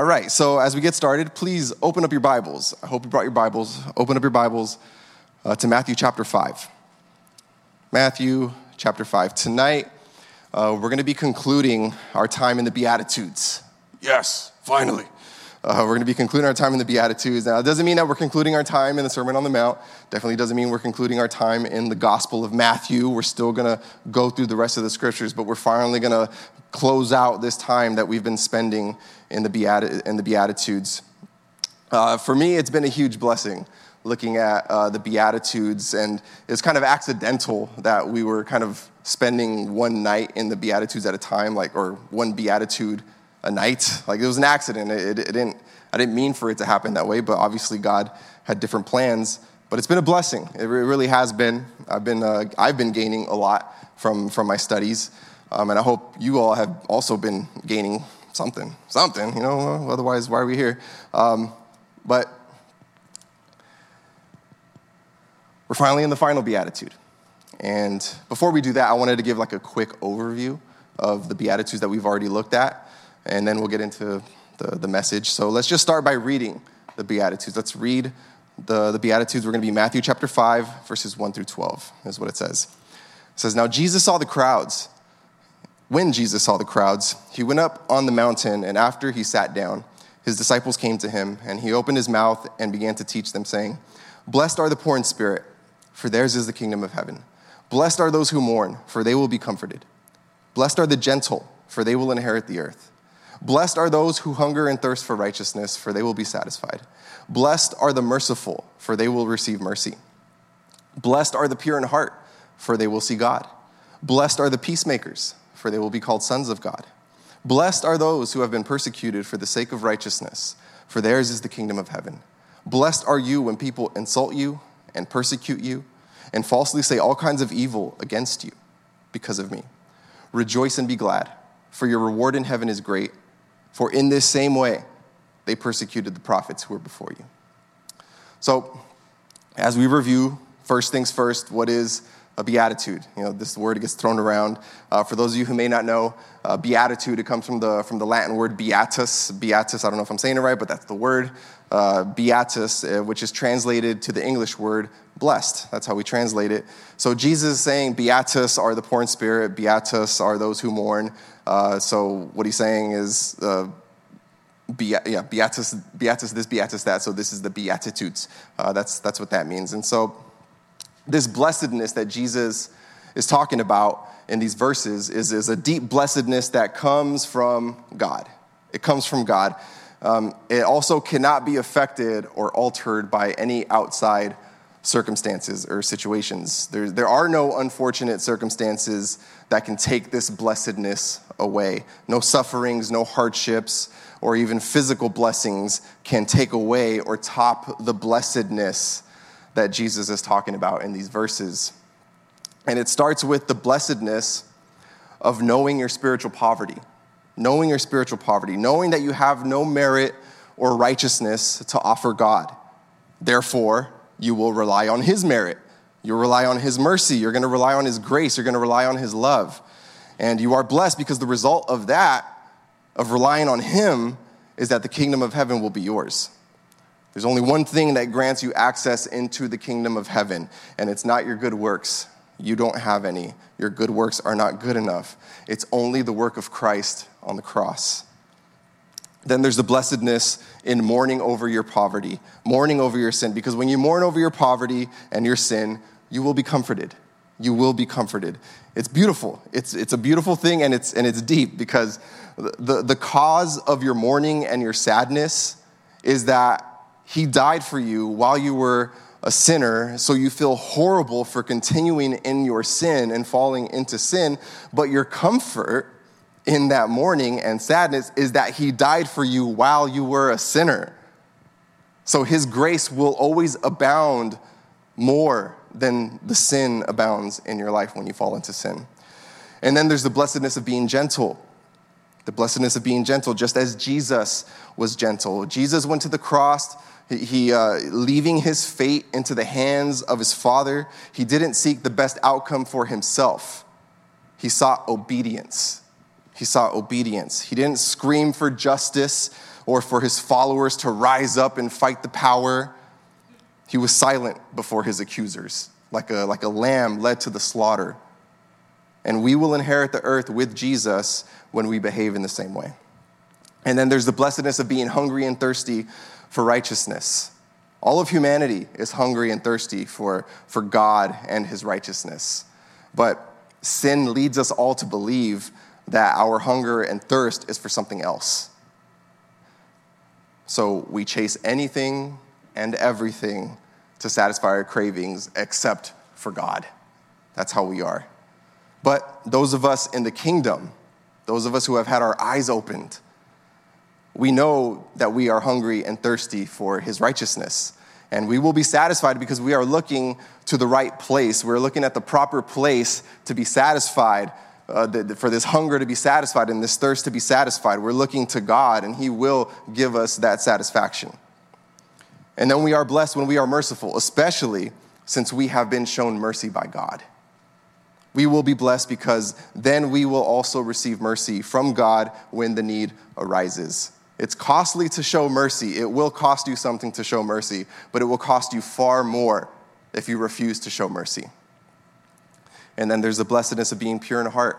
All right, so as we get started, please open up your Bibles. I hope you brought your Bibles. Open up your Bibles uh, to Matthew chapter 5. Matthew chapter 5. Tonight, uh, we're going to be concluding our time in the Beatitudes. Yes, finally. Uh, we're going to be concluding our time in the Beatitudes. Now, it doesn't mean that we're concluding our time in the Sermon on the Mount. Definitely doesn't mean we're concluding our time in the Gospel of Matthew. We're still going to go through the rest of the scriptures, but we're finally going to close out this time that we've been spending in the, Beati- in the Beatitudes. Uh, for me, it's been a huge blessing looking at uh, the Beatitudes, and it's kind of accidental that we were kind of spending one night in the Beatitudes at a time, like, or one Beatitude a night. Like, it was an accident. It, it, it didn't, I didn't mean for it to happen that way, but obviously God had different plans. But it's been a blessing. It really has been. I've been, uh, I've been gaining a lot from, from my studies, um, and I hope you all have also been gaining something, something, you know, otherwise, why are we here? Um, but we're finally in the final beatitude. And before we do that, I wanted to give like a quick overview of the beatitudes that we've already looked at, and then we'll get into the, the message. So let's just start by reading the beatitudes. Let's read the, the beatitudes. We're going to be Matthew chapter 5, verses 1 through 12, is what it says. It says, Now Jesus saw the crowds. When Jesus saw the crowds, he went up on the mountain, and after he sat down, his disciples came to him, and he opened his mouth and began to teach them, saying, Blessed are the poor in spirit, for theirs is the kingdom of heaven. Blessed are those who mourn, for they will be comforted. Blessed are the gentle, for they will inherit the earth. Blessed are those who hunger and thirst for righteousness, for they will be satisfied. Blessed are the merciful, for they will receive mercy. Blessed are the pure in heart, for they will see God. Blessed are the peacemakers, for they will be called sons of God. Blessed are those who have been persecuted for the sake of righteousness, for theirs is the kingdom of heaven. Blessed are you when people insult you and persecute you and falsely say all kinds of evil against you because of me. Rejoice and be glad, for your reward in heaven is great, for in this same way they persecuted the prophets who were before you. So, as we review, first things first, what is a beatitude. You know, this word gets thrown around. Uh, for those of you who may not know, uh, beatitude, it comes from the, from the Latin word beatus. Beatus, I don't know if I'm saying it right, but that's the word. Uh, beatus, uh, which is translated to the English word blessed. That's how we translate it. So Jesus is saying, Beatus are the poor in spirit, Beatus are those who mourn. Uh, so what he's saying is, uh, be, yeah, beatus, beatus this, beatus that. So this is the beatitudes. that's, that's what that means. And so this blessedness that Jesus is talking about in these verses is, is a deep blessedness that comes from God. It comes from God. Um, it also cannot be affected or altered by any outside circumstances or situations. There, there are no unfortunate circumstances that can take this blessedness away. No sufferings, no hardships, or even physical blessings can take away or top the blessedness that Jesus is talking about in these verses. And it starts with the blessedness of knowing your spiritual poverty, knowing your spiritual poverty, knowing that you have no merit or righteousness to offer God. Therefore, you will rely on His merit. You'll rely on His mercy. You're going to rely on His grace. You're going to rely on His love. And you are blessed because the result of that, of relying on Him, is that the kingdom of heaven will be yours. There's only one thing that grants you access into the kingdom of heaven, and it's not your good works. You don't have any. Your good works are not good enough. It's only the work of Christ on the cross. Then there's the blessedness in mourning over your poverty, mourning over your sin, because when you mourn over your poverty and your sin, you will be comforted. You will be comforted. It's beautiful. It's, it's a beautiful thing and it's, and it's deep because the, the cause of your mourning and your sadness is that he died for you while you were a sinner, so you feel horrible for continuing in your sin and falling into sin. But your comfort in that mourning and sadness is that He died for you while you were a sinner. So His grace will always abound more than the sin abounds in your life when you fall into sin. And then there's the blessedness of being gentle. The blessedness of being gentle, just as Jesus was gentle. Jesus went to the cross he, uh, leaving his fate into the hands of his father, he didn't seek the best outcome for himself. He sought obedience. he saw obedience. He didn't scream for justice or for his followers to rise up and fight the power. He was silent before his accusers, like a, like a lamb led to the slaughter. And we will inherit the earth with Jesus when we behave in the same way. And then there's the blessedness of being hungry and thirsty for righteousness. All of humanity is hungry and thirsty for, for God and his righteousness. But sin leads us all to believe that our hunger and thirst is for something else. So we chase anything and everything to satisfy our cravings except for God. That's how we are. But those of us in the kingdom, those of us who have had our eyes opened, we know that we are hungry and thirsty for his righteousness. And we will be satisfied because we are looking to the right place. We're looking at the proper place to be satisfied, uh, for this hunger to be satisfied and this thirst to be satisfied. We're looking to God, and He will give us that satisfaction. And then we are blessed when we are merciful, especially since we have been shown mercy by God. We will be blessed because then we will also receive mercy from God when the need arises. It's costly to show mercy. It will cost you something to show mercy, but it will cost you far more if you refuse to show mercy. And then there's the blessedness of being pure in heart,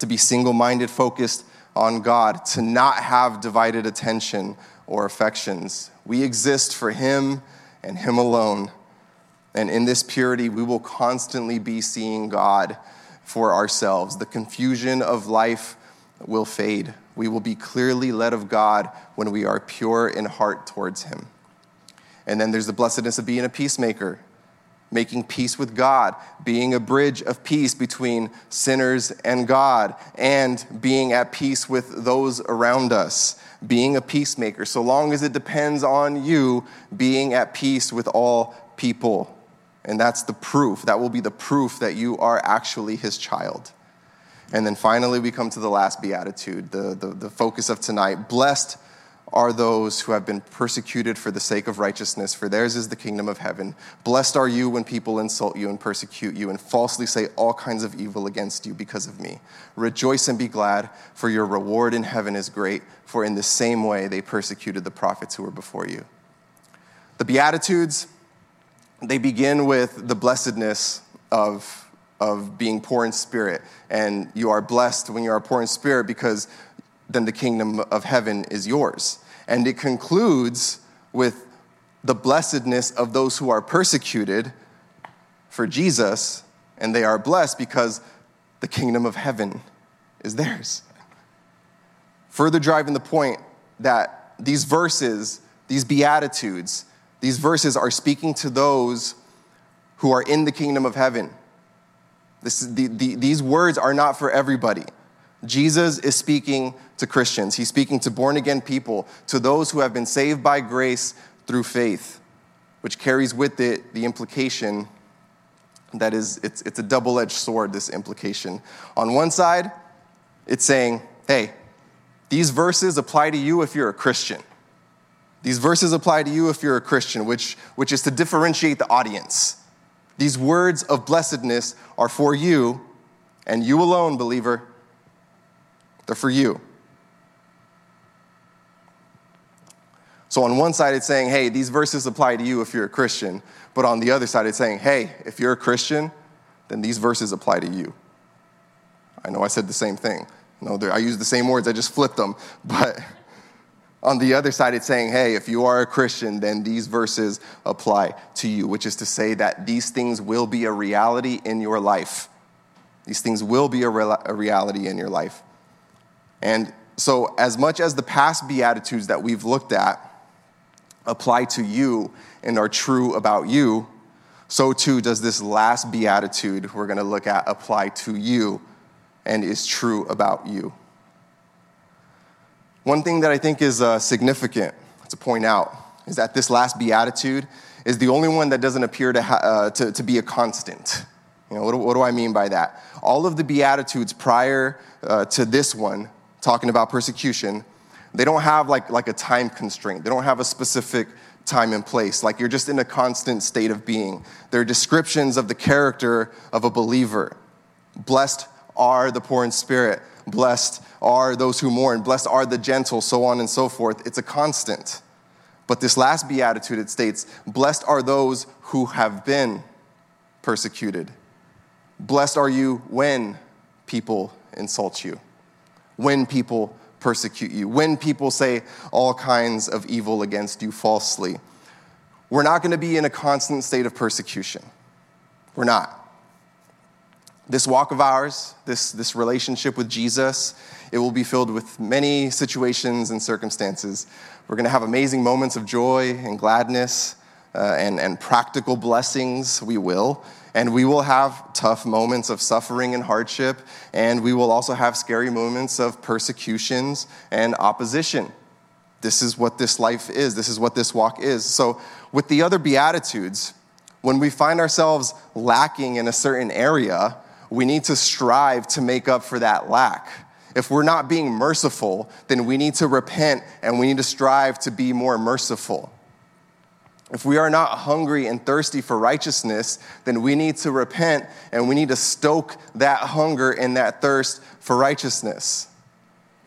to be single minded, focused on God, to not have divided attention or affections. We exist for Him and Him alone. And in this purity, we will constantly be seeing God for ourselves. The confusion of life will fade. We will be clearly led of God when we are pure in heart towards Him. And then there's the blessedness of being a peacemaker, making peace with God, being a bridge of peace between sinners and God, and being at peace with those around us, being a peacemaker, so long as it depends on you being at peace with all people. And that's the proof. That will be the proof that you are actually his child. And then finally, we come to the last beatitude, the, the, the, focus of tonight. Blessed are those who have been persecuted for the sake of righteousness, for theirs is the kingdom of heaven. Blessed are you when people insult you and persecute you and falsely say all kinds of evil against you because of me. Rejoice and be glad, for your reward in heaven is great, for in the same way they persecuted the prophets who were before you. The Beatitudes they begin with the blessedness of, of being poor in spirit. And you are blessed when you are poor in spirit because then the kingdom of heaven is yours. And it concludes with the blessedness of those who are persecuted for Jesus, and they are blessed because the kingdom of heaven is theirs. Further driving the point that these verses, these beatitudes, these verses are speaking to those who are in the kingdom of heaven. This, the, the, these words are not for everybody. Jesus is speaking to Christians. He's speaking to born again people, to those who have been saved by grace through faith, which carries with it the implication that is, it's, it's a double edged sword, this implication. On one side, it's saying, hey, these verses apply to you if you're a Christian. These verses apply to you if you're a Christian, which, which is to differentiate the audience. These words of blessedness are for you and you alone, believer. They're for you. So, on one side, it's saying, hey, these verses apply to you if you're a Christian. But on the other side, it's saying, hey, if you're a Christian, then these verses apply to you. I know I said the same thing. No, I used the same words, I just flipped them. But on the other side, it's saying, hey, if you are a Christian, then these verses apply to you, which is to say that these things will be a reality in your life. These things will be a, re- a reality in your life. And so, as much as the past Beatitudes that we've looked at apply to you and are true about you, so too does this last Beatitude we're going to look at apply to you and is true about you. One thing that I think is uh, significant to point out is that this last beatitude is the only one that doesn't appear to, ha- uh, to, to, be a constant. You know, what, what do I mean by that? All of the beatitudes prior uh, to this one, talking about persecution, they don't have like, like a time constraint. They don't have a specific time and place. Like you're just in a constant state of being. They're descriptions of the character of a believer. Blessed are the poor in spirit. Blessed are those who mourn, blessed are the gentle, so on and so forth. It's a constant. But this last beatitude, it states, Blessed are those who have been persecuted. Blessed are you when people insult you, when people persecute you, when people say all kinds of evil against you falsely. We're not going to be in a constant state of persecution. We're not. This walk of ours, this, this relationship with Jesus, it will be filled with many situations and circumstances. We're going to have amazing moments of joy and gladness uh, and, and practical blessings. We will. And we will have tough moments of suffering and hardship, and we will also have scary moments of persecutions and opposition. This is what this life is, this is what this walk is. So, with the other Beatitudes, when we find ourselves lacking in a certain area, we need to strive to make up for that lack. If we're not being merciful, then we need to repent and we need to strive to be more merciful. If we are not hungry and thirsty for righteousness, then we need to repent and we need to stoke that hunger and that thirst for righteousness.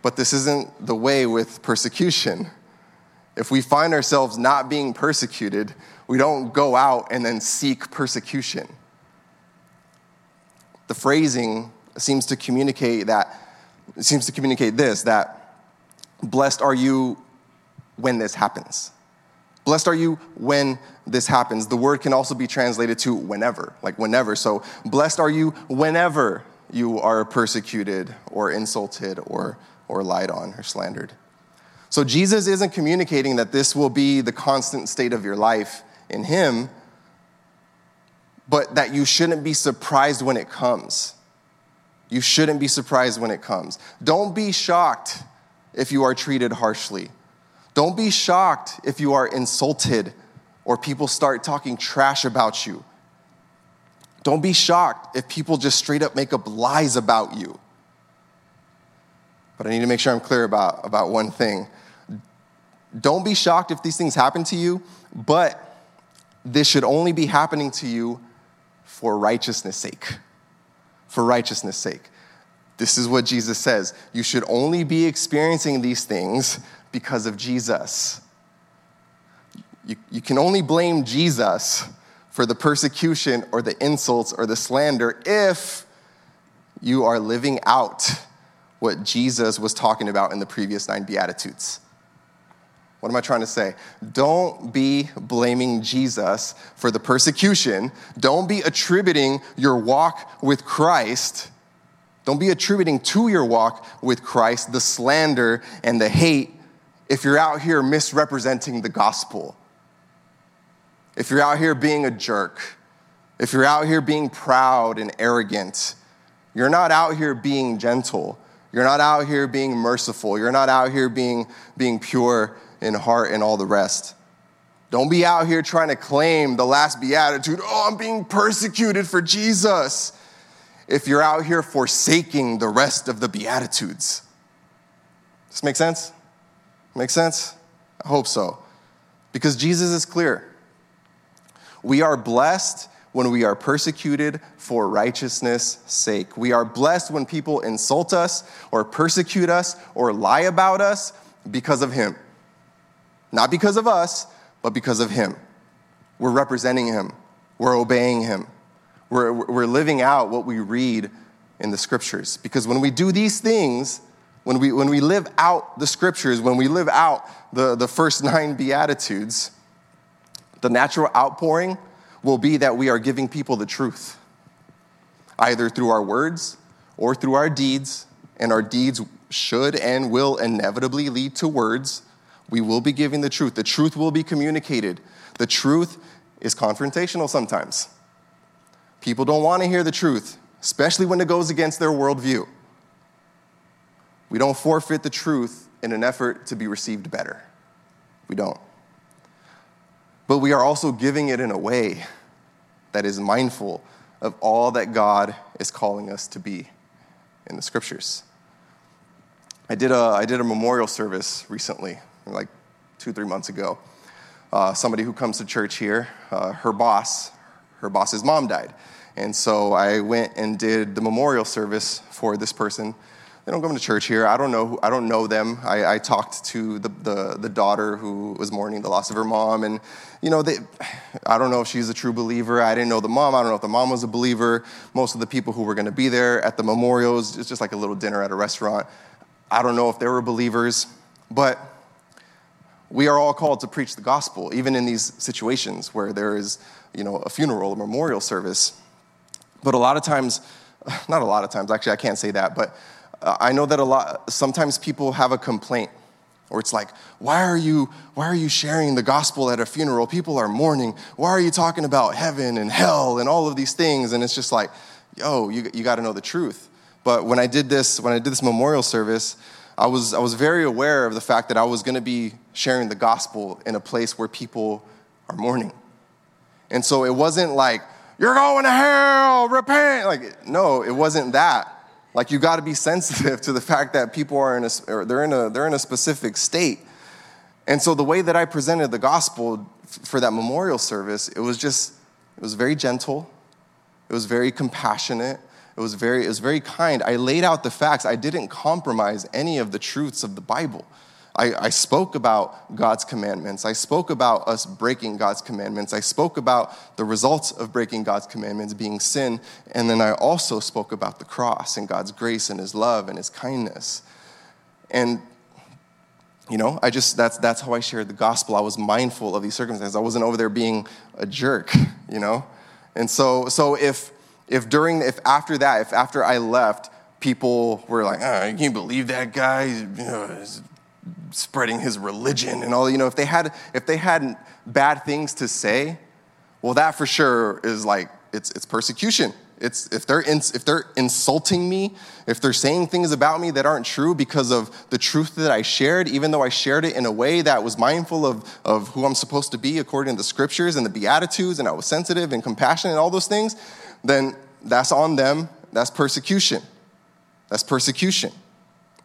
But this isn't the way with persecution. If we find ourselves not being persecuted, we don't go out and then seek persecution. The phrasing seems to communicate that seems to communicate this that blessed are you when this happens. Blessed are you when this happens. The word can also be translated to whenever, like whenever. So, blessed are you whenever you are persecuted or insulted or, or lied on or slandered. So, Jesus isn't communicating that this will be the constant state of your life in Him, but that you shouldn't be surprised when it comes. You shouldn't be surprised when it comes. Don't be shocked if you are treated harshly. Don't be shocked if you are insulted or people start talking trash about you. Don't be shocked if people just straight up make up lies about you. But I need to make sure I'm clear about, about one thing. Don't be shocked if these things happen to you, but this should only be happening to you for righteousness' sake. For righteousness' sake. This is what Jesus says. You should only be experiencing these things because of Jesus. You, you can only blame Jesus for the persecution or the insults or the slander if you are living out what Jesus was talking about in the previous nine Beatitudes. What am I trying to say? Don't be blaming Jesus for the persecution. Don't be attributing your walk with Christ. Don't be attributing to your walk with Christ the slander and the hate if you're out here misrepresenting the gospel, if you're out here being a jerk, if you're out here being proud and arrogant, you're not out here being gentle. You're not out here being merciful. You're not out here being, being pure in heart and all the rest. Don't be out here trying to claim the last beatitude. Oh, I'm being persecuted for Jesus. If you're out here forsaking the rest of the beatitudes. Does this make sense? Make sense? I hope so. Because Jesus is clear. We are blessed when we are persecuted for righteousness' sake. We are blessed when people insult us or persecute us or lie about us because of Him. Not because of us, but because of Him. We're representing Him, we're obeying Him, we're, we're living out what we read in the scriptures. Because when we do these things, when we, when we live out the scriptures, when we live out the, the first nine Beatitudes, the natural outpouring will be that we are giving people the truth, either through our words or through our deeds. And our deeds should and will inevitably lead to words. We will be giving the truth. The truth will be communicated. The truth is confrontational sometimes. People don't want to hear the truth, especially when it goes against their worldview. We don't forfeit the truth in an effort to be received better. We don't. But we are also giving it in a way that is mindful of all that God is calling us to be in the scriptures. I did a, I did a memorial service recently, like two, three months ago. Uh, somebody who comes to church here, uh, her boss, her boss's mom died. And so I went and did the memorial service for this person they don't come to church here. I don't know, I don't know them. I, I talked to the, the, the, daughter who was mourning the loss of her mom, and, you know, they, I don't know if she's a true believer. I didn't know the mom. I don't know if the mom was a believer. Most of the people who were going to be there at the memorials, it's just like a little dinner at a restaurant. I don't know if they were believers, but we are all called to preach the gospel, even in these situations where there is, you know, a funeral, a memorial service. But a lot of times, not a lot of times, actually, I can't say that, but uh, I know that a lot, sometimes people have a complaint, or it's like, why are you, why are you sharing the gospel at a funeral? People are mourning. Why are you talking about heaven and hell and all of these things? And it's just like, yo, you, you got to know the truth. But when I did this, when I did this memorial service, I was, I was very aware of the fact that I was going to be sharing the gospel in a place where people are mourning. And so it wasn't like, you're going to hell, repent. Like, no, it wasn't that. Like you got to be sensitive to the fact that people are in a, they're in a, they're in a specific state. And so the way that I presented the gospel for that memorial service, it was just, it was very gentle. It was very compassionate. It was very, it was very kind. I laid out the facts. I didn't compromise any of the truths of the Bible. I, I, spoke about God's commandments. I spoke about us breaking God's commandments. I spoke about the results of breaking God's commandments being sin. And then I also spoke about the cross and God's grace and His love and His kindness. And, you know, I just, that's, that's how I shared the gospel. I was mindful of these circumstances. I wasn't over there being a jerk, you know? And so, so if, if during, if after that, if after I left, people were like, oh, I can't believe that guy, you know, spreading his religion and all, you know, if they had, if they had bad things to say, well, that for sure is like, it's, it's persecution. It's, if, they're in, if they're insulting me, if they're saying things about me that aren't true because of the truth that I shared, even though I shared it in a way that was mindful of, of who I'm supposed to be according to the scriptures and the Beatitudes, and I was sensitive and compassionate and all those things, then that's on them. That's persecution. That's persecution.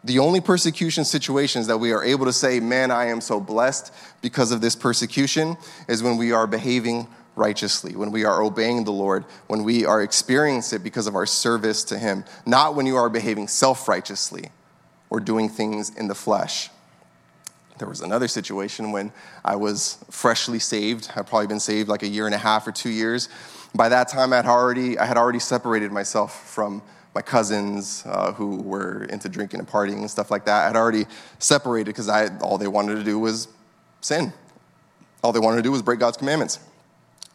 The only persecution situations that we are able to say, man, I am so blessed because of this persecution, is when we are behaving righteously, when we are obeying the Lord, when we are experiencing it because of our service to Him, not when you are behaving self righteously or doing things in the flesh. There was another situation when I was freshly saved. I'd probably been saved like a year and a half or two years. By that time, I had already, I had already separated myself from my cousins uh, who were into drinking and partying and stuff like that I had already separated because all they wanted to do was sin. All they wanted to do was break God's commandments.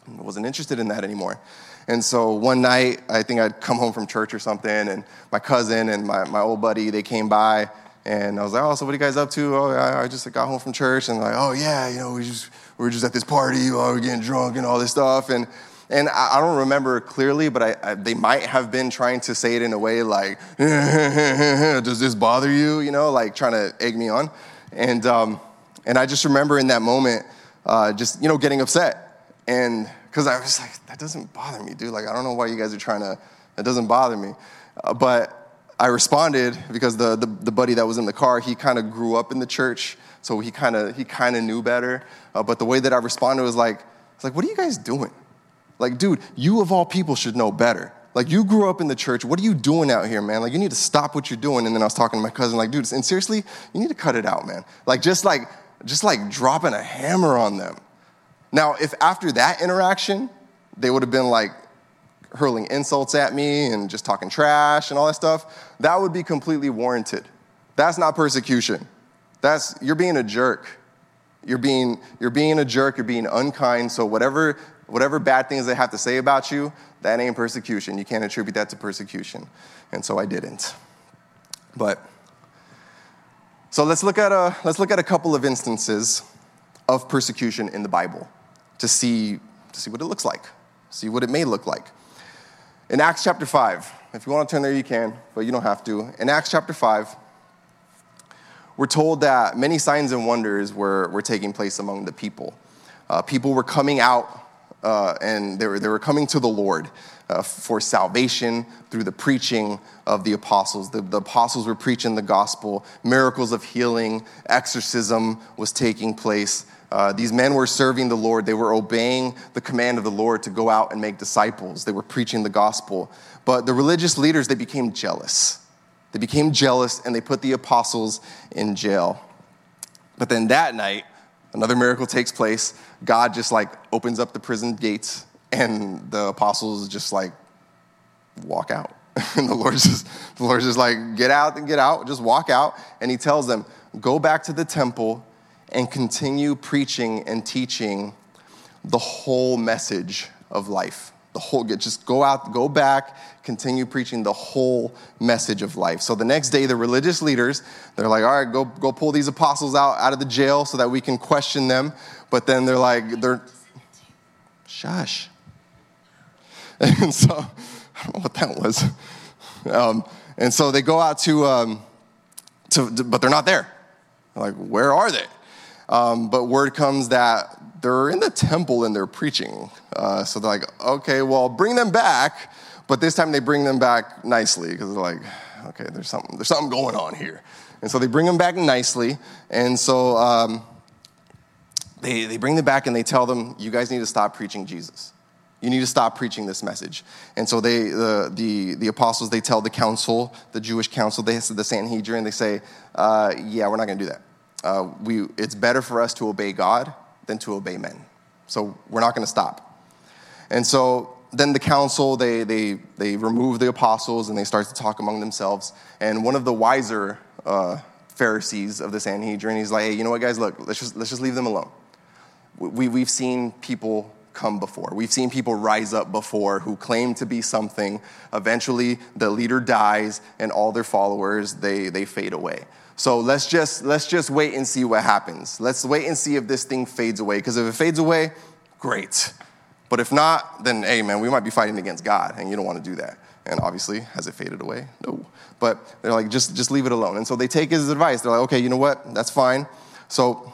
I wasn't interested in that anymore. And so one night, I think I'd come home from church or something, and my cousin and my, my old buddy, they came by, and I was like, oh, so what are you guys up to? Oh, I, I just got home from church, and like, oh, yeah, you know, we, just, we were just at this party, oh, we are getting drunk and all this stuff. And and I, don't remember clearly, but I, I, they might have been trying to say it in a way like, does this bother you? You know, like trying to egg me on. And, um, and I just remember in that moment, uh, just, you know, getting upset. And because I was like, that doesn't bother me, dude. Like, I don't know why you guys are trying to, that doesn't bother me. Uh, but I responded because the, the, the, buddy that was in the car, he kind of grew up in the church. So he kind of he kind of knew better. Uh, but the way that I responded was like, it's like, what are you guys doing? Like, dude, you of all people should know better. Like, you grew up in the church. What are you doing out here, man? Like, you need to stop what you're doing. And then I was talking to my cousin, like, dude, and seriously, you need to cut it out, man. Like, just like, just like dropping a hammer on them. Now, if after that interaction, they would have been like hurling insults at me and just talking trash and all that stuff, that would be completely warranted. That's not persecution. That's, you're being a jerk. You're being, you're being a jerk, you're being unkind. So, whatever Whatever bad things they have to say about you, that ain't persecution. You can't attribute that to persecution. And so I didn't. But so let's look at a let's look at a couple of instances of persecution in the Bible to see to see what it looks like, see what it may look like. In Acts chapter 5, if you want to turn there you can, but you don't have to. In Acts chapter 5, we're told that many signs and wonders were, were taking place among the people. Uh, people were coming out uh, and they were, they were coming to the Lord uh, for salvation through the preaching of the apostles. The, the apostles were preaching the gospel, miracles of healing, exorcism was taking place. Uh, these men were serving the Lord. They were obeying the command of the Lord to go out and make disciples. They were preaching the gospel. But the religious leaders, they became jealous. They became jealous and they put the apostles in jail. But then that night, another miracle takes place. God just like opens up the prison gates and the apostles just like walk out. And the Lord's just, the Lord's just like, get out and get out, just walk out. And he tells them, go back to the temple and continue preaching and teaching the whole message of life. The whole, just go out, go back, continue preaching the whole message of life. So the next day, the religious leaders, they're like, all right, go, go pull these apostles out, out of the jail so that we can question them. But then they're like, they're, shush. And so, I don't know what that was. Um, and so they go out to, um, to, but they're not there. They're like, where are they? Um, but word comes that they're in the temple and they're preaching. Uh, so they're like, okay, well, bring them back. But this time they bring them back nicely because they're like, okay, there's something, there's something going on here. And so they bring them back nicely. And so um, they, they bring them back and they tell them, you guys need to stop preaching Jesus. You need to stop preaching this message. And so they, the, the, the apostles, they tell the council, the Jewish council, they said the Sanhedrin, they say, uh, yeah, we're not going to do that. Uh, we, it's better for us to obey God than to obey men. So we're not going to stop. And so then the council, they, they, they remove the apostles and they start to talk among themselves. And one of the wiser uh, Pharisees of the Sanhedrin, he's like, hey, you know what, guys, look, let's just, let's just leave them alone. We, we've seen people come before. We've seen people rise up before who claim to be something. Eventually, the leader dies and all their followers, they, they fade away. So let's just, let's just wait and see what happens. Let's wait and see if this thing fades away. Because if it fades away, great. But if not, then hey, man, we might be fighting against God, and you don't want to do that. And obviously, has it faded away? No. But they're like, just, just leave it alone. And so they take his advice. They're like, okay, you know what? That's fine. So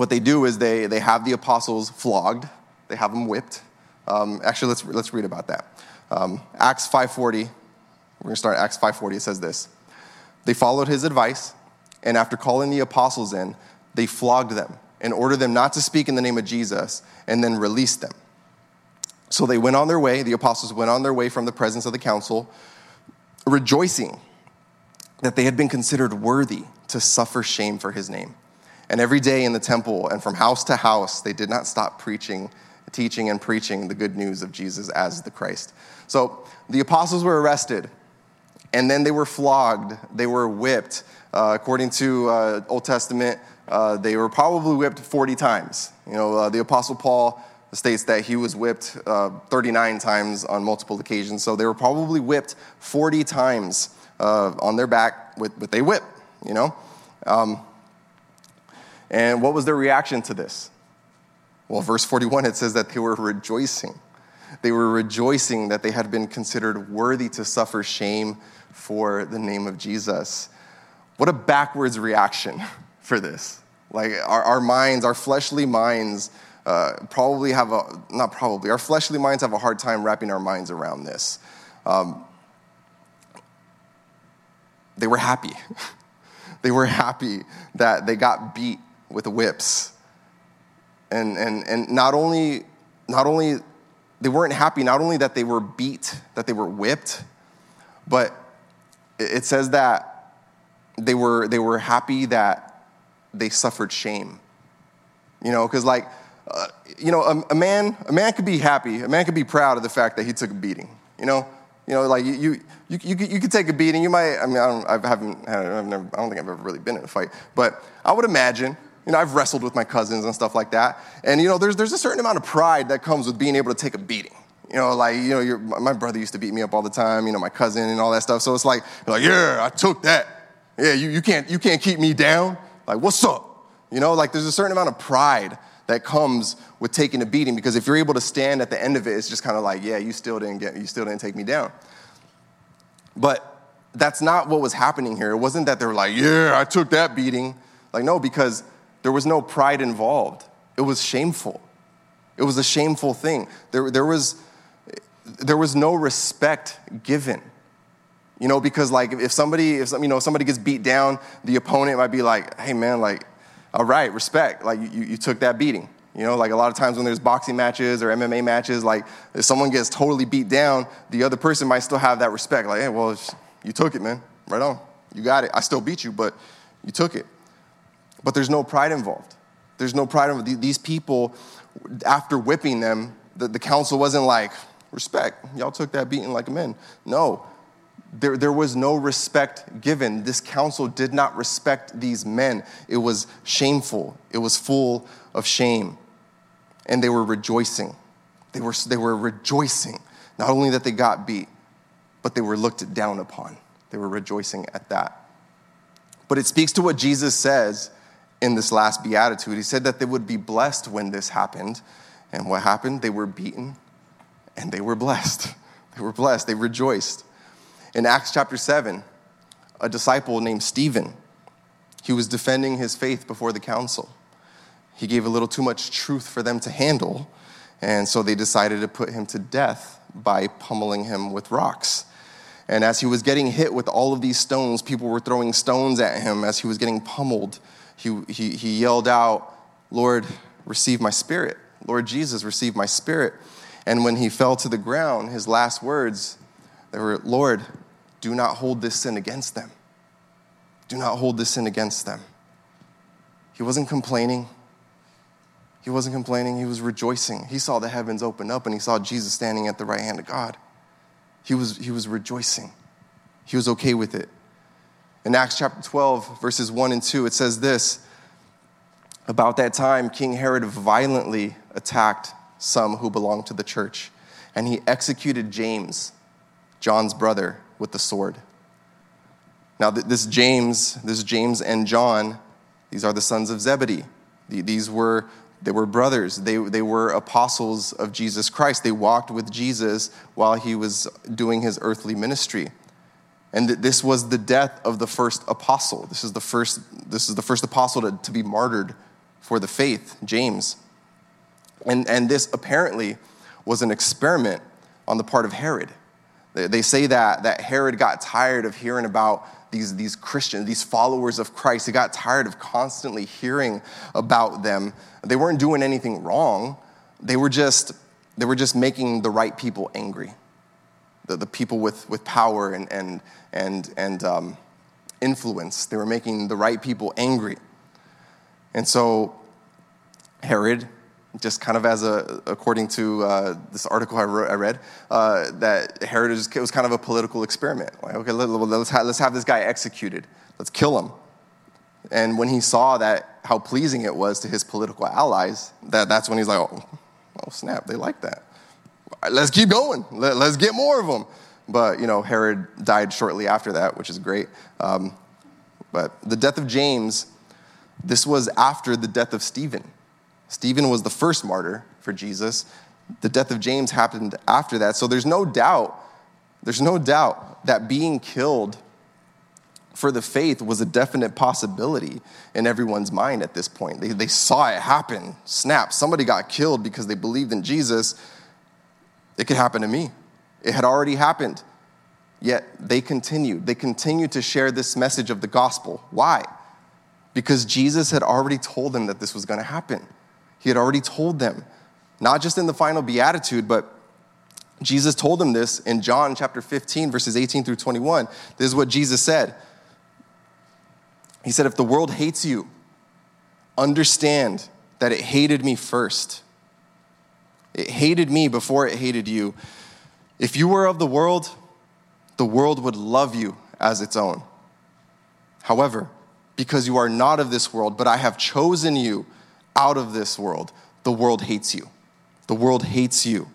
what they do is they, they have the apostles flogged. They have them whipped. Um, actually, let's, let's read about that. Um, Acts 5.40, we're going to start Acts 5.40. It says this. They followed his advice, and after calling the apostles in, they flogged them and ordered them not to speak in the name of Jesus, and then released them. So they went on their way, the apostles went on their way from the presence of the council, rejoicing that they had been considered worthy to suffer shame for his name. And every day in the temple and from house to house, they did not stop preaching, teaching, and preaching the good news of Jesus as the Christ. So the apostles were arrested and then they were flogged, they were whipped. Uh, according to uh, Old Testament, uh, they were probably whipped 40 times. You know, uh, the Apostle Paul states that he was whipped uh, 39 times on multiple occasions. So they were probably whipped 40 times uh, on their back with, with a whip, you know? Um, and what was their reaction to this? Well, verse 41, it says that they were rejoicing. They were rejoicing that they had been considered worthy to suffer shame for the name of Jesus. What a backwards reaction for this. Like our, our minds, our fleshly minds, uh, probably have a, not probably, our fleshly minds have a hard time wrapping our minds around this. Um, they were happy. they were happy that they got beat with whips. And, and, and not only, not only, they weren't happy, not only that they were beat, that they were whipped, but it says that they were, they were happy that they suffered shame. You know, because like, uh, you know, a, a, man, a man could be happy, a man could be proud of the fact that he took a beating. You know, you know, like you, you, you, you, you could take a beating. You might, I mean, I, don't, I haven't, I've never, I don't think I've ever really been in a fight, but I would imagine, you know, I've wrestled with my cousins and stuff like that. And, you know, there's, there's a certain amount of pride that comes with being able to take a beating. You know, like, you know, my brother used to beat me up all the time, you know, my cousin and all that stuff. So it's like, like, yeah, I took that. Yeah, you, you, can't, you can't keep me down. Like, what's up? You know, like there's a certain amount of pride that comes with taking a beating because if you're able to stand at the end of it, it's just kind of like, yeah, you still didn't get, you still didn't take me down. But that's not what was happening here. It wasn't that they were like, yeah, I took that beating. Like, no, because there was no pride involved. It was shameful. It was a shameful thing. There, there was there was no respect given. You know, because like if somebody, if you know, somebody gets beat down, the opponent might be like, hey man, like, all right, respect. Like you, you took that beating. You know, like a lot of times when there's boxing matches or MMA matches, like if someone gets totally beat down, the other person might still have that respect. Like, hey, well, you took it, man. right on. You got it. I still beat you, but you took it. But there's no pride involved. There's no pride involved. These people, after whipping them, the, the council wasn't like, respect, y'all took that beating like men. No, there, there was no respect given. This council did not respect these men. It was shameful, it was full of shame. And they were rejoicing. They were, they were rejoicing, not only that they got beat, but they were looked down upon. They were rejoicing at that. But it speaks to what Jesus says in this last beatitude. He said that they would be blessed when this happened. And what happened? They were beaten and they were blessed. They were blessed. They rejoiced. In Acts chapter 7, a disciple named Stephen, he was defending his faith before the council. He gave a little too much truth for them to handle, and so they decided to put him to death by pummeling him with rocks. And as he was getting hit with all of these stones, people were throwing stones at him as he was getting pummeled. He, he, he yelled out, Lord, receive my spirit. Lord Jesus, receive my spirit. And when he fell to the ground, his last words, they were, Lord, do not hold this sin against them. Do not hold this sin against them. He wasn't complaining. He wasn't complaining. He was rejoicing. He saw the heavens open up and he saw Jesus standing at the right hand of God. He was, he was rejoicing. He was okay with it. In Acts chapter 12, verses 1 and 2, it says this About that time, King Herod violently attacked some who belonged to the church, and he executed James, John's brother, with the sword. Now, this James, this James and John, these are the sons of Zebedee. These were they were brothers. They, they were apostles of Jesus Christ. They walked with Jesus while he was doing his earthly ministry. And this was the death of the first apostle. This is the first, this is the first apostle to, to be martyred for the faith, James. And, and this apparently was an experiment on the part of Herod. They say that, that Herod got tired of hearing about these, these Christians, these followers of Christ. He got tired of constantly hearing about them. They weren't doing anything wrong. They were just, they were just making the right people angry. The, the people with, with power and, and, and, and um, influence. They were making the right people angry. And so Herod just kind of as a, according to uh, this article I, wrote, I read, uh, that Herod was, was, kind of a political experiment. Like, okay, let, us have, let's have this guy executed. Let's kill him. And when he saw that, how pleasing it was to his political allies, that, that's when he's like, oh, oh snap, they like that. Let's keep going. Let, us get more of them. But, you know, Herod died shortly after that, which is great. Um, but the death of James, this was after the death of Stephen. Stephen was the first martyr for Jesus. The death of James happened after that. So there's no doubt, there's no doubt that being killed for the faith was a definite possibility in everyone's mind at this point. They, they saw it happen. Snap, somebody got killed because they believed in Jesus. It could happen to me. It had already happened. Yet they continued. They continued to share this message of the gospel. Why? Because Jesus had already told them that this was going to happen. He had already told them, not just in the final beatitude, but Jesus told them this in John chapter 15, verses 18 through 21. This is what Jesus said. He said, If the world hates you, understand that it hated me first. It hated me before it hated you. If you were of the world, the world would love you as its own. However, because you are not of this world, but I have chosen you out of this world, the world hates you. The world hates you.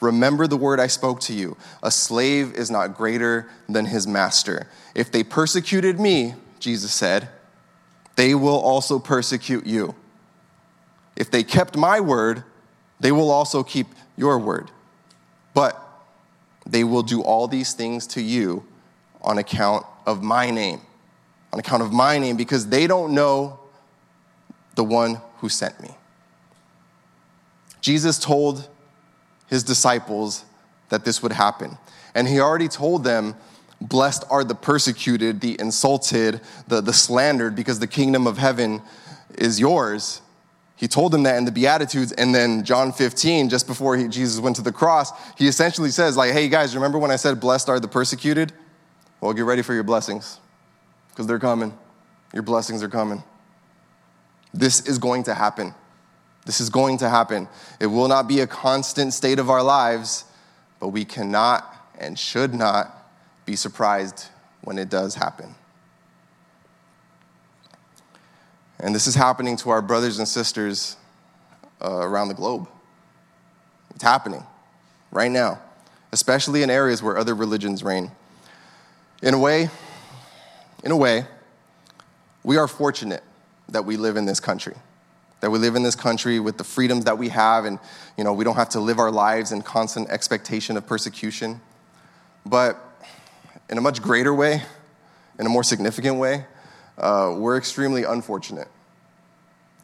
Remember the word I spoke to you. A slave is not greater than his master. If they persecuted me, Jesus said, they will also persecute you. If they kept my word, they will also keep your word. But they will do all these things to you on account of my name. On account of my name, because they don't know the one who sent me. Jesus told his disciples that this would happen. And he already told them, Blessed are the persecuted, the insulted, the, the slandered, because the kingdom of heaven is yours. He told them that in the Beatitudes. And then John 15, just before he, Jesus went to the cross, he essentially says, like, hey guys, remember when I said blessed are the persecuted? Well, get ready for your blessings. because they're coming. Your blessings are coming. This is going to happen. This is going to happen. It will not be a constant state of our lives, but we cannot and should not be surprised when it does happen. And this is happening to our brothers and sisters uh, around the globe. It's happening right now, especially in areas where other religions reign. In a way, in a way, we are fortunate that we live in this country. That we live in this country with the freedoms that we have, and you know, we don't have to live our lives in constant expectation of persecution. But in a much greater way, in a more significant way, uh, we're extremely unfortunate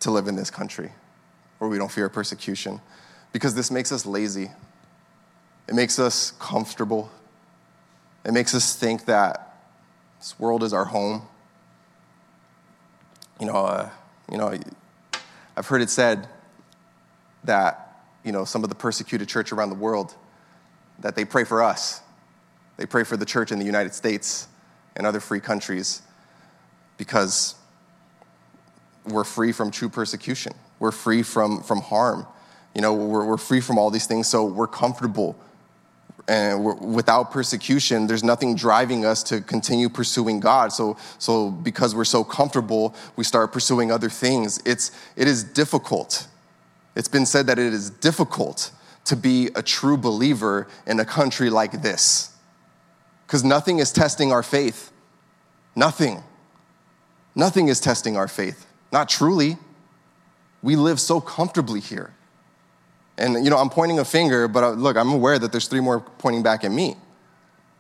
to live in this country where we don't fear persecution because this makes us lazy. It makes us comfortable. It makes us think that this world is our home. You know, uh, you know, I've heard it said that you know some of the persecuted church around the world that they pray for us. They pray for the church in the United States and other free countries because we're free from true persecution. We're free from, from harm. You know, we're, we're free from all these things, so we're comfortable. And without persecution, there's nothing driving us to continue pursuing God. So, so because we're so comfortable, we start pursuing other things. It's, it is difficult. It's been said that it is difficult to be a true believer in a country like this because nothing is testing our faith. Nothing. Nothing is testing our faith. Not truly. We live so comfortably here. And, you know, I'm pointing a finger, but uh, look, I'm aware that there's three more pointing back at me.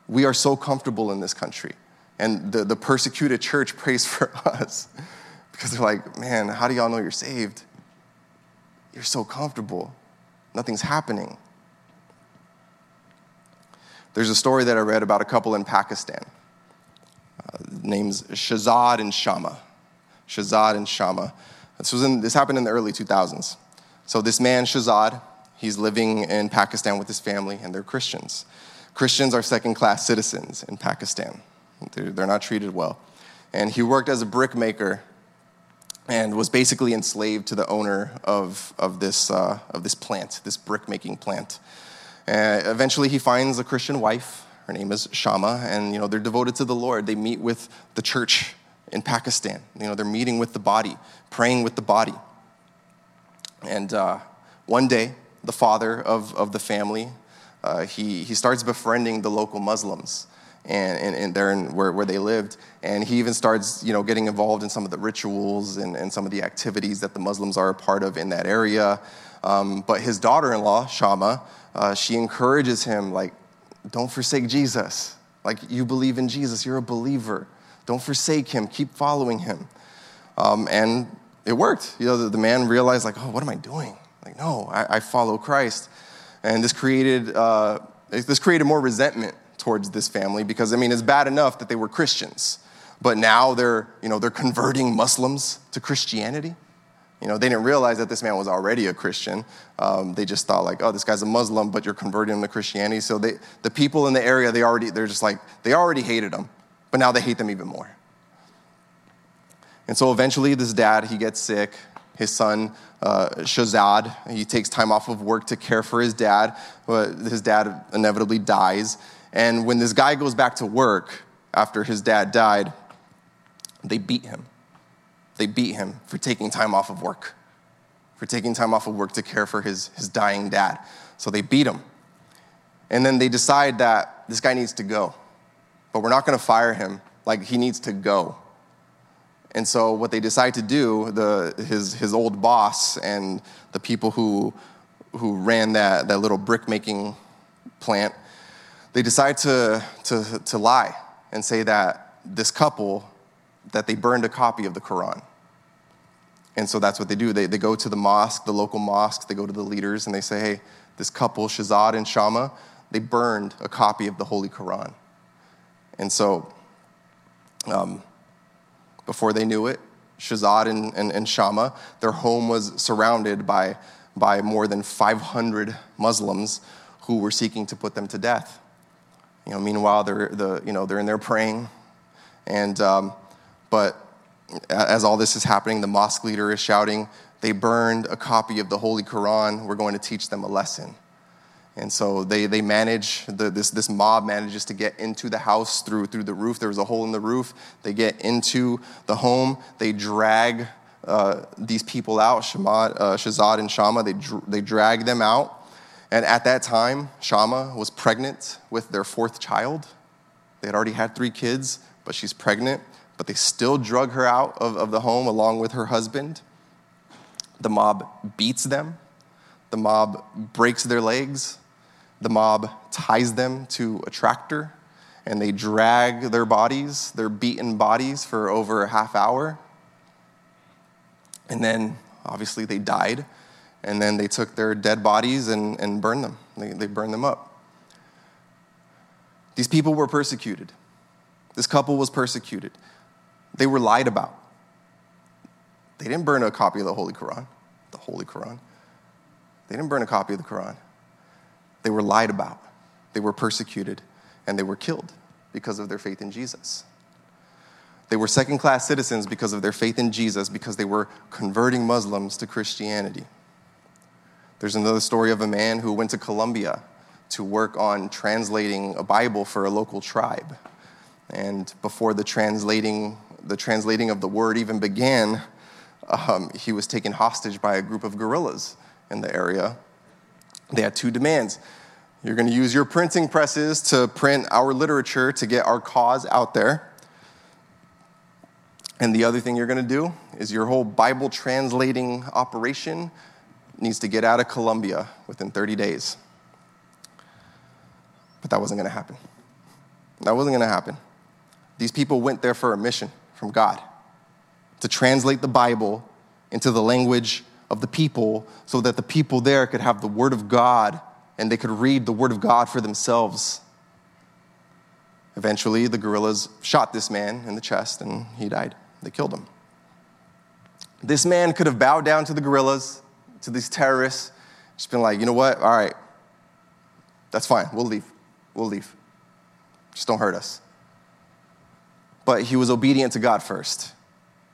We are so comfortable in this country. And the, the persecuted church prays for us because they're like, man, how do y'all know you're saved? You're so comfortable. Nothing's happening. There's a story that I read about a couple in Pakistan. Names Shahzad and Shama. Shahzad and Shama. This, was in, this happened in the early 2000s. So this man, Shahzad, he's living in Pakistan with his family, and they're Christians. Christians are second class citizens in Pakistan, they're, they're not treated well. And he worked as a brick maker and was basically enslaved to the owner of, of, this, uh, of this plant, this brick making plant. Uh, eventually, he finds a Christian wife. Her name is Shama, and you know they're devoted to the Lord. They meet with the church in Pakistan. You know, they're meeting with the body, praying with the body. And uh, one day, the father of, of the family, uh, he, he starts befriending the local Muslims and, and, and there in where, where they lived. And he even starts, you know, getting involved in some of the rituals and, and some of the activities that the Muslims are a part of in that area. Um, but his daughter-in-law, Shama, uh, she encourages him, like, don't forsake Jesus. Like, you believe in Jesus, you're a believer. Don't forsake him. Keep following him. Um, and it worked. You know, the, the, man realized, like, oh, what am I doing? Like, no, I, I follow Christ. And this created, uh, this created more resentment towards this family because, I mean, it's bad enough that they were Christians, but now they're, you know, they're converting Muslims to Christianity. You know, they didn't realize that this man was already a Christian. Um, they just thought like, oh, this guy's a Muslim, but you're converting him to Christianity. So they, the people in the area, they already, they're just like, they already hated him but now they hate them even more. And so eventually, this dad, he gets sick. His son, uh, Shahzad, he takes time off of work to care for his dad. His dad inevitably dies. And when this guy goes back to work after his dad died, they beat him. They beat him for taking time off of work, for taking time off of work to care for his, his dying dad. So they beat him. And then they decide that this guy needs to go but we're not going to fire him. Like, he needs to go. And so, what they decide to do, the, his, his old boss and the people who, who ran that, that little brick making plant, they decide to, to, to lie and say that this couple, that they burned a copy of the Quran. And so that's what they do. They, they go to the mosque, the local mosque, they go to the leaders, and they say, hey, this couple, Shahzad and Shama, they burned a copy of the Holy Quran. And so, um, before they knew it, Shahzad and, and, and Shama, their home was surrounded by, by more than 500 Muslims who were seeking to put them to death. You know, meanwhile, they're, the, you know, they're in there praying. And um, But as all this is happening, the mosque leader is shouting, They burned a copy of the Holy Quran. We're going to teach them a lesson. And so they, they manage, the, this, this mob manages to get into the house through, through the roof. There was a hole in the roof. They get into the home. They drag uh, these people out, uh, Shahzad and Shama. They, dr- they drag them out. And at that time, Shama was pregnant with their fourth child. They had already had three kids, but she's pregnant. But they still drug her out of, of the home along with her husband. The mob beats them. The mob breaks their legs. The mob ties them to a tractor and they drag their bodies, their beaten bodies, for over a half hour. And then, obviously, they died. And then they took their dead bodies and, and burned them. They, they burned them up. These people were persecuted. This couple was persecuted. They were lied about. They didn't burn a copy of the Holy Quran, the Holy Quran. They didn't burn a copy of the Quran. They were lied about. They were persecuted and they were killed because of their faith in Jesus. They were second class citizens because of their faith in Jesus, because they were converting Muslims to Christianity. There's another story of a man who went to Colombia to work on translating a Bible for a local tribe. And before the translating, the translating of the word even began, um, he was taken hostage by a group of guerrillas in the area. They had two demands. You're going to use your printing presses to print our literature to get our cause out there. And the other thing you're going to do is your whole Bible translating operation needs to get out of Colombia within 30 days. But that wasn't going to happen. That wasn't going to happen. These people went there for a mission from God to translate the Bible into the language of the people so that the people there could have the Word of God and they could read the Word of God for themselves. Eventually, the guerrillas shot this man in the chest and he died. They killed him. This man could have bowed down to the guerrillas, to these terrorists, just been like, you know what? All right, that's fine. We'll leave. We'll leave. Just don't hurt us. But he was obedient to God first.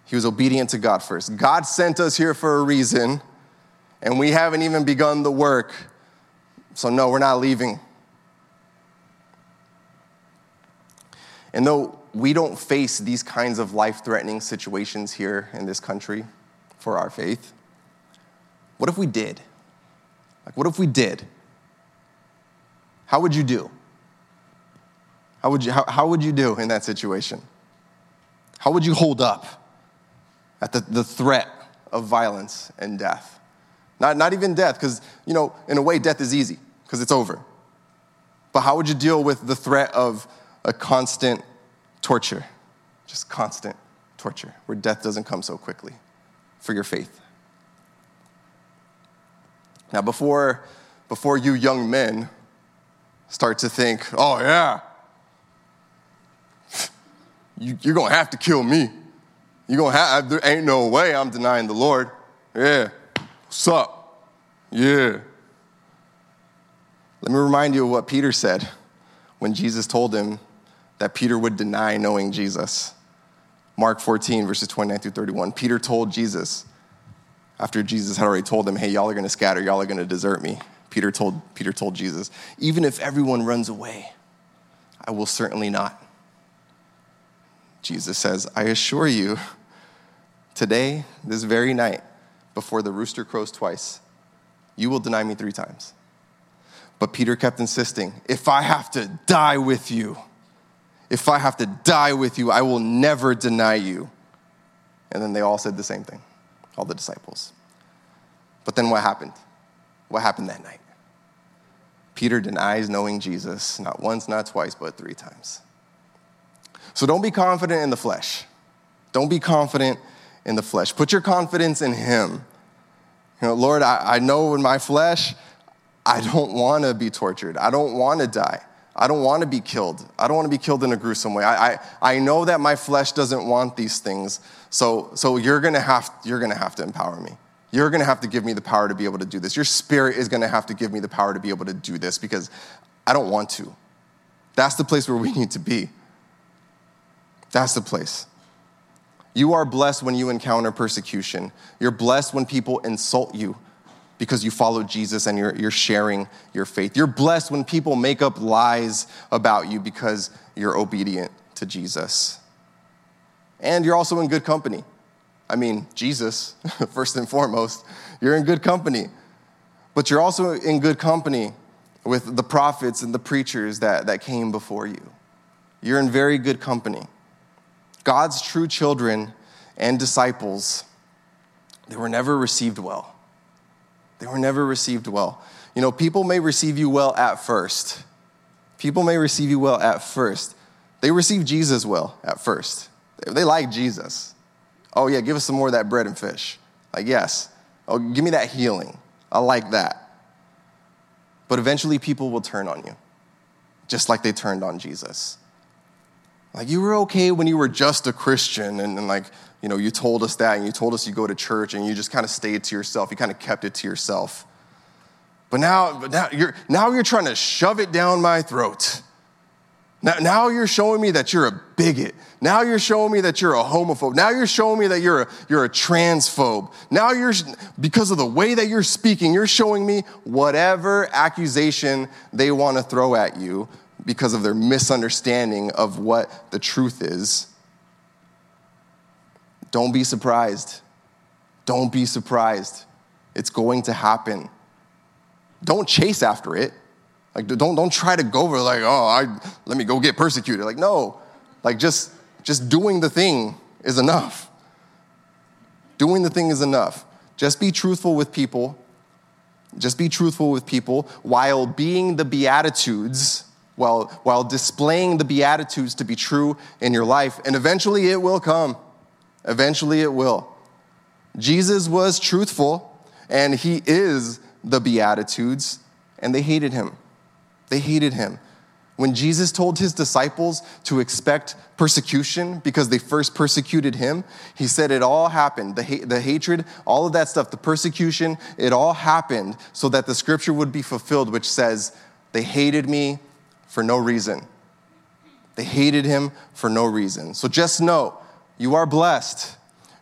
He was obedient to God first. God sent us here for a reason, and we haven't even begun the work. So, no, we're not leaving. And though we don't face these kinds of life threatening situations here in this country for our faith, what if we did? Like, what if we did? How would you do? How would you, how, how would you do in that situation? How would you hold up at the, the threat of violence and death? Not, not even death, because, you know, in a way, death is easy because it's over. But how would you deal with the threat of a constant torture? Just constant torture, where death doesn't come so quickly for your faith. Now, before, before you young men start to think, oh, yeah, you, you're going to have to kill me. You're going to have, there ain't no way I'm denying the Lord. Yeah. What's up? Yeah. Let me remind you of what Peter said when Jesus told him that Peter would deny knowing Jesus. Mark 14, verses 29 through 31. Peter told Jesus, after Jesus had already told him, hey, y'all are going to scatter, y'all are going to desert me. Peter told, Peter told Jesus, even if everyone runs away, I will certainly not. Jesus says, I assure you, today, this very night, before the rooster crows twice, you will deny me three times. But Peter kept insisting, if I have to die with you, if I have to die with you, I will never deny you. And then they all said the same thing, all the disciples. But then what happened? What happened that night? Peter denies knowing Jesus, not once, not twice, but three times. So don't be confident in the flesh. Don't be confident in the flesh. Put your confidence in Him. You know, Lord, I, I know in my flesh, I don't want to be tortured. I don't want to die. I don't want to be killed. I don't want to be killed in a gruesome way. I, I, I know that my flesh doesn't want these things. So, so you're going to have, you're going to have to empower me. You're going to have to give me the power to be able to do this. Your spirit is going to have to give me the power to be able to do this because I don't want to. That's the place where we need to be. That's the place. You are blessed when you encounter persecution. You're blessed when people insult you because you follow Jesus and you're, you're sharing your faith. You're blessed when people make up lies about you because you're obedient to Jesus. And you're also in good company. I mean, Jesus, first and foremost, you're in good company. But you're also in good company with the prophets and the preachers that, that came before you. You're in very good company. God's true children and disciples, they were never received well. They were never received well. You know, people may receive you well at first. People may receive you well at first. They received Jesus well at first. They like Jesus. Oh, yeah, give us some more of that bread and fish. Like, yes. Oh, give me that healing. I like that. But eventually, people will turn on you, just like they turned on Jesus. Like, you were okay when you were just a Christian, and, and like, you know, you told us that, and you told us you go to church, and you just kind of stayed to yourself. You kind of kept it to yourself. But now, but now, you're, now you're trying to shove it down my throat. Now, now you're showing me that you're a bigot. Now you're showing me that you're a homophobe. Now you're showing me that you're a, you're a transphobe. Now you're, because of the way that you're speaking, you're showing me whatever accusation they want to throw at you because of their misunderstanding of what the truth is. Don't be surprised. Don't be surprised. It's going to happen. Don't chase after it. Like, don't, don't try to go over like, oh, I, let me go get persecuted. Like, no. Like, just, just doing the thing is enough. Doing the thing is enough. Just be truthful with people. Just be truthful with people while being the Beatitudes, while, while displaying the Beatitudes to be true in your life. And eventually it will come. Eventually it will. Jesus was truthful, and he is the Beatitudes, and they hated him. They hated him. When Jesus told his disciples to expect persecution because they first persecuted him, he said it all happened. The, ha- the hatred, all of that stuff, the persecution, it all happened so that the scripture would be fulfilled, which says, They hated me for no reason. They hated him for no reason. So just know you are blessed.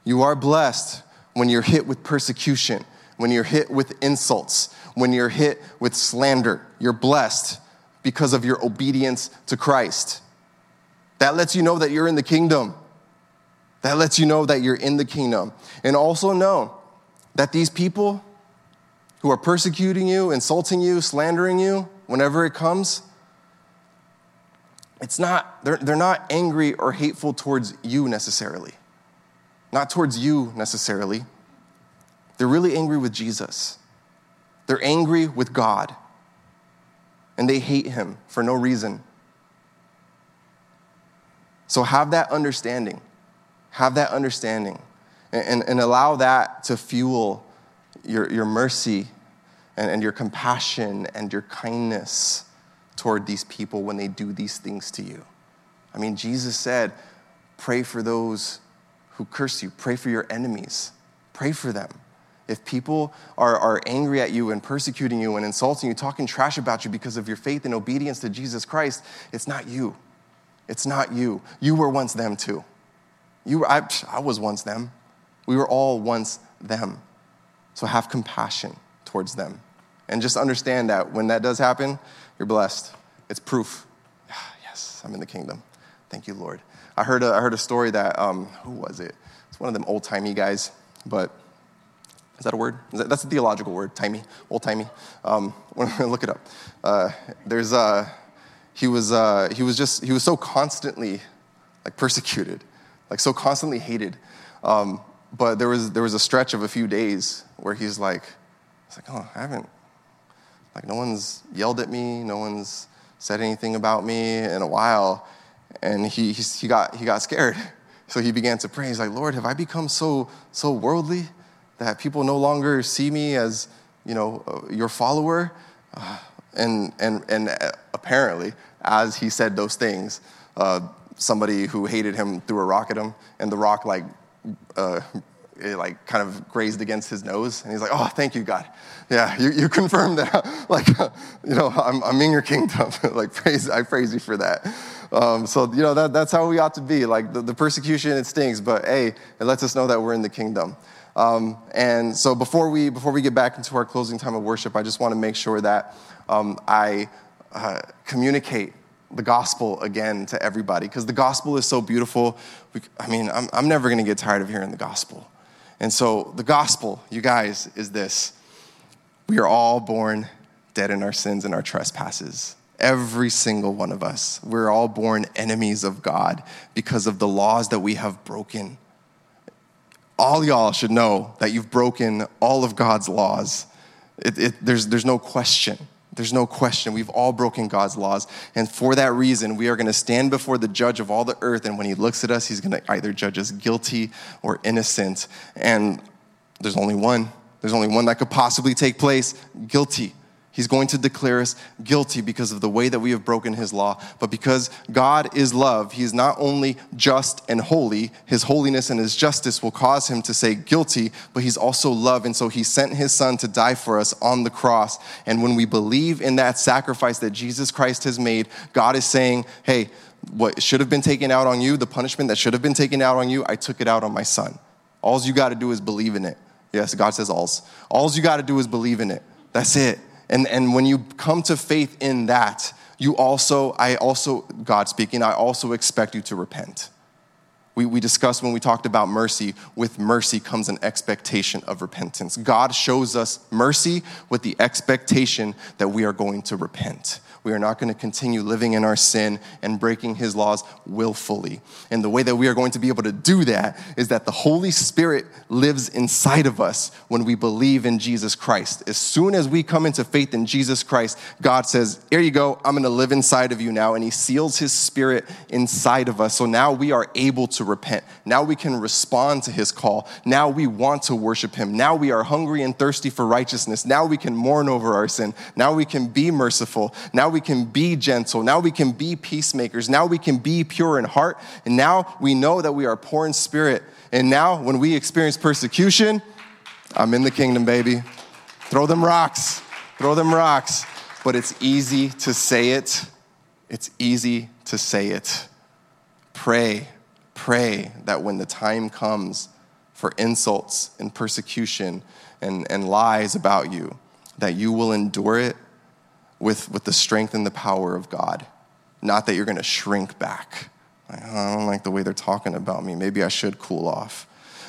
You are blessed when you're hit with persecution, when you're hit with insults, when you're hit with slander. You're blessed because of your obedience to Christ. That lets you know that you're in the kingdom. That lets you know that you're in the kingdom. And also know that these people who are persecuting you, insulting you, slandering you, whenever it comes, it's not, they're, they're not angry or hateful towards you necessarily. Not towards you necessarily. They're really angry with Jesus. They're angry with God and they hate him for no reason. So have that understanding. Have that understanding. And, and, and allow that to fuel your, your mercy and, and your compassion and your kindness toward these people when they do these things to you. I mean, Jesus said, pray for those who curse you, pray for your enemies, pray for them. If people are, are angry at you and persecuting you and insulting you, talking trash about you because of your faith and obedience to Jesus Christ, it's not you. It's not you. You were once them too. You were, I, I was once them. We were all once them. So have compassion towards them. And just understand that when that does happen, you're blessed. It's proof. Yes, I'm in the kingdom. Thank you, Lord. I heard a, I heard a story that, um, who was it? It's one of them old timey guys, but is that a word? That, that's a theological word, timey, old timey. Um, look it up. Uh, there's, uh, he was, uh, he was just, he was so constantly like persecuted, like so constantly hated. Um, but there was, there was a stretch of a few days where he's like, it's like, oh, I haven't, like no one's yelled at me, no one's said anything about me in a while. And he, he, he, got, he got scared. So he began to pray. He's like, Lord, have I become so, so worldly? that people no longer see me as, you know, uh, your follower. Uh, and, and, and uh, apparently, as he said those things, uh, somebody who hated him threw a rock at him, and the rock, like, uh, it like kind of grazed against his nose, and he's like, "Oh, thank you, God. Yeah, you, you confirmed that. like, you know, I'm, I'm in your kingdom. like, praise, I praise you for that." Um, so you know that, that's how we ought to be. Like the, the persecution, it stings, but hey, it lets us know that we're in the kingdom. Um, and so before we before we get back into our closing time of worship, I just want to make sure that um, I uh, communicate the gospel again to everybody because the gospel is so beautiful. We, I mean, I'm, I'm never going to get tired of hearing the gospel. And so the gospel, you guys, is this: we are all born dead in our sins and our trespasses. Every single one of us. We're all born enemies of God because of the laws that we have broken all y'all should know that you've broken all of God's laws. It, it, there's, there's no question. There's no question. We've all broken God's laws. And for that reason, we are going to stand before the judge of all the earth. And when he looks at us, he's going to either judge us guilty or innocent. And there's only one. There's only one that could possibly take place guilty. He's going to declare us guilty because of the way that we have broken his law. But because God is love, he is not only just and holy, his holiness and his justice will cause him to say guilty, but he's also love. And so he sent his son to die for us on the cross. And when we believe in that sacrifice that Jesus Christ has made, God is saying, hey, what should have been taken out on you, the punishment that should have been taken out on you, I took it out on my son. All you got to do is believe in it. Yes, God says alls. All you got to do is believe in it. That's it. And, and when you come to faith in that, you also, I also, God speaking, I also expect you to repent. We, we discussed when we talked about mercy, with mercy comes an expectation of repentance. God shows us mercy with the expectation that we are going to repent. We are not going to continue living in our sin and breaking his laws willfully. And the way that we are going to be able to do that is that the Holy Spirit lives inside of us when we believe in Jesus Christ. As soon as we come into faith in Jesus Christ, God says, Here you go, I'm going to live inside of you now. And he seals his spirit inside of us. So now we are able to repent. Now we can respond to his call. Now we want to worship him. Now we are hungry and thirsty for righteousness. Now we can mourn over our sin. Now we can be merciful. Now we can be gentle. Now we can be peacemakers. Now we can be pure in heart. And now we know that we are poor in spirit. And now when we experience persecution, I'm in the kingdom, baby. Throw them rocks. Throw them rocks. But it's easy to say it. It's easy to say it. Pray, pray that when the time comes for insults and persecution and, and lies about you, that you will endure it with, with the strength and the power of God. Not that you're going to shrink back. Like, oh, I don't like the way they're talking about me. Maybe I should cool off.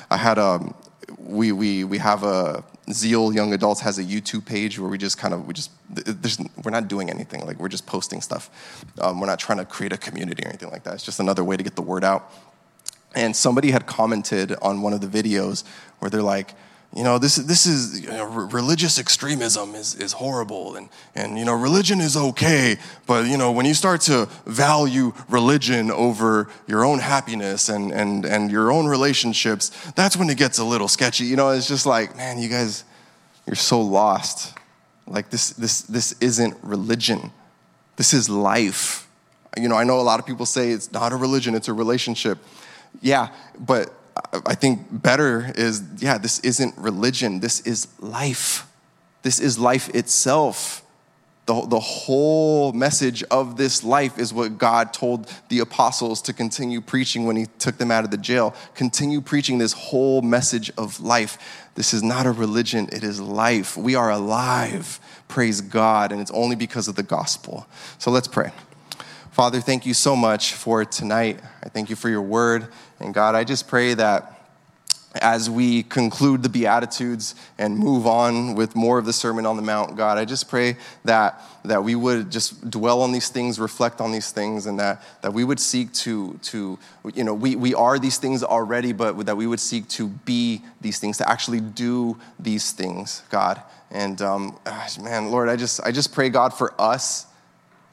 I had a, um, we, we, we have a, Zeal Young Adults has a YouTube page where we just kind of, we just, we're not doing anything. Like, we're just posting stuff. Um, we're not trying to create a community or anything like that. It's just another way to get the word out. And somebody had commented on one of the videos where they're like, you know, this, this is, you know, religious extremism is, is horrible. And, and, you know, religion is okay. But, you know, when you start to value religion over your own happiness and, and, and your own relationships, that's when it gets a little sketchy. You know, it's just like, man, you guys, you're so lost. Like, this, this, this isn't religion, this is life. You know, I know a lot of people say it's not a religion, it's a relationship. Yeah, but I think better is yeah, this isn't religion, this is life. This is life itself. The, the whole message of this life is what God told the apostles to continue preaching when he took them out of the jail. Continue preaching this whole message of life. This is not a religion, it is life. We are alive, praise God, and it's only because of the gospel. So let's pray. Father, thank you so much for tonight. I thank you for your word. And God, I just pray that as we conclude the Beatitudes and move on with more of the Sermon on the Mount, God, I just pray that, that we would just dwell on these things, reflect on these things, and that, that we would seek to, to you know, we, we are these things already, but that we would seek to be these things, to actually do these things, God. And um, man, Lord, I just, I just pray, God, for us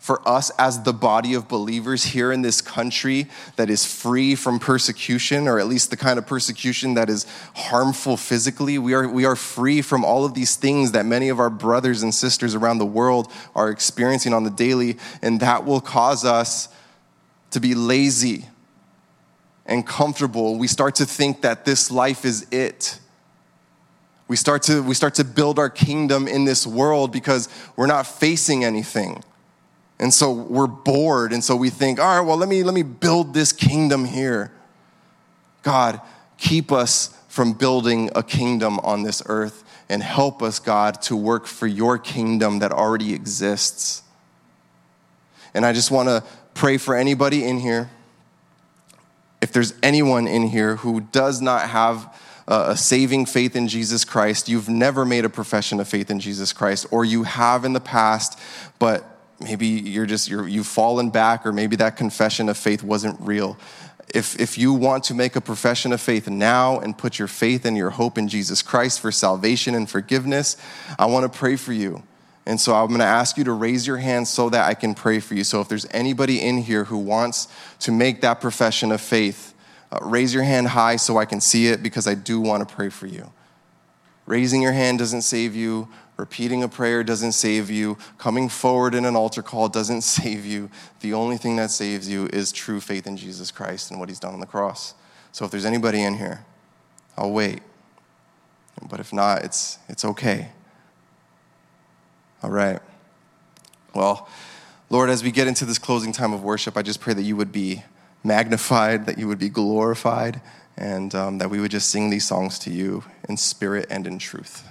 for us as the body of believers here in this country that is free from persecution, or at least the kind of persecution that is harmful physically. We are, we are free from all of these things that many of our brothers and sisters around the world are experiencing on the daily, and that will cause us to be lazy and comfortable. We start to think that this life is it. We start to, we start to build our kingdom in this world because we're not facing anything. And so we're bored. And so we think, all right, well, let me, let me build this kingdom here. God, keep us from building a kingdom on this earth and help us, God, to work for your kingdom that already exists. And I just want to pray for anybody in here. If there's anyone in here who does not have a saving faith in Jesus Christ, you've never made a profession of faith in Jesus Christ, or you have in the past, but maybe you're just you're, you've fallen back, or maybe that confession of faith wasn't real. If, if you want to make a profession of faith now and put your faith and your hope in Jesus Christ for salvation and forgiveness, I want to pray for you. And so I'm going to ask you to raise your hand so that I can pray for you. So if there's anybody in here who wants to make that profession of faith, uh, raise your hand high so I can see it because I do want to pray for you. Raising your hand doesn't save you. Repeating a prayer doesn't save you. Coming forward in an altar call doesn't save you. The only thing that saves you is true faith in Jesus Christ and what he's done on the cross. So if there's anybody in here, I'll wait. But if not, it's, it's okay. All right. Well, Lord, as we get into this closing time of worship, I just pray that you would be magnified, that you would be glorified, and um, that we would just sing these songs to you in spirit and in truth.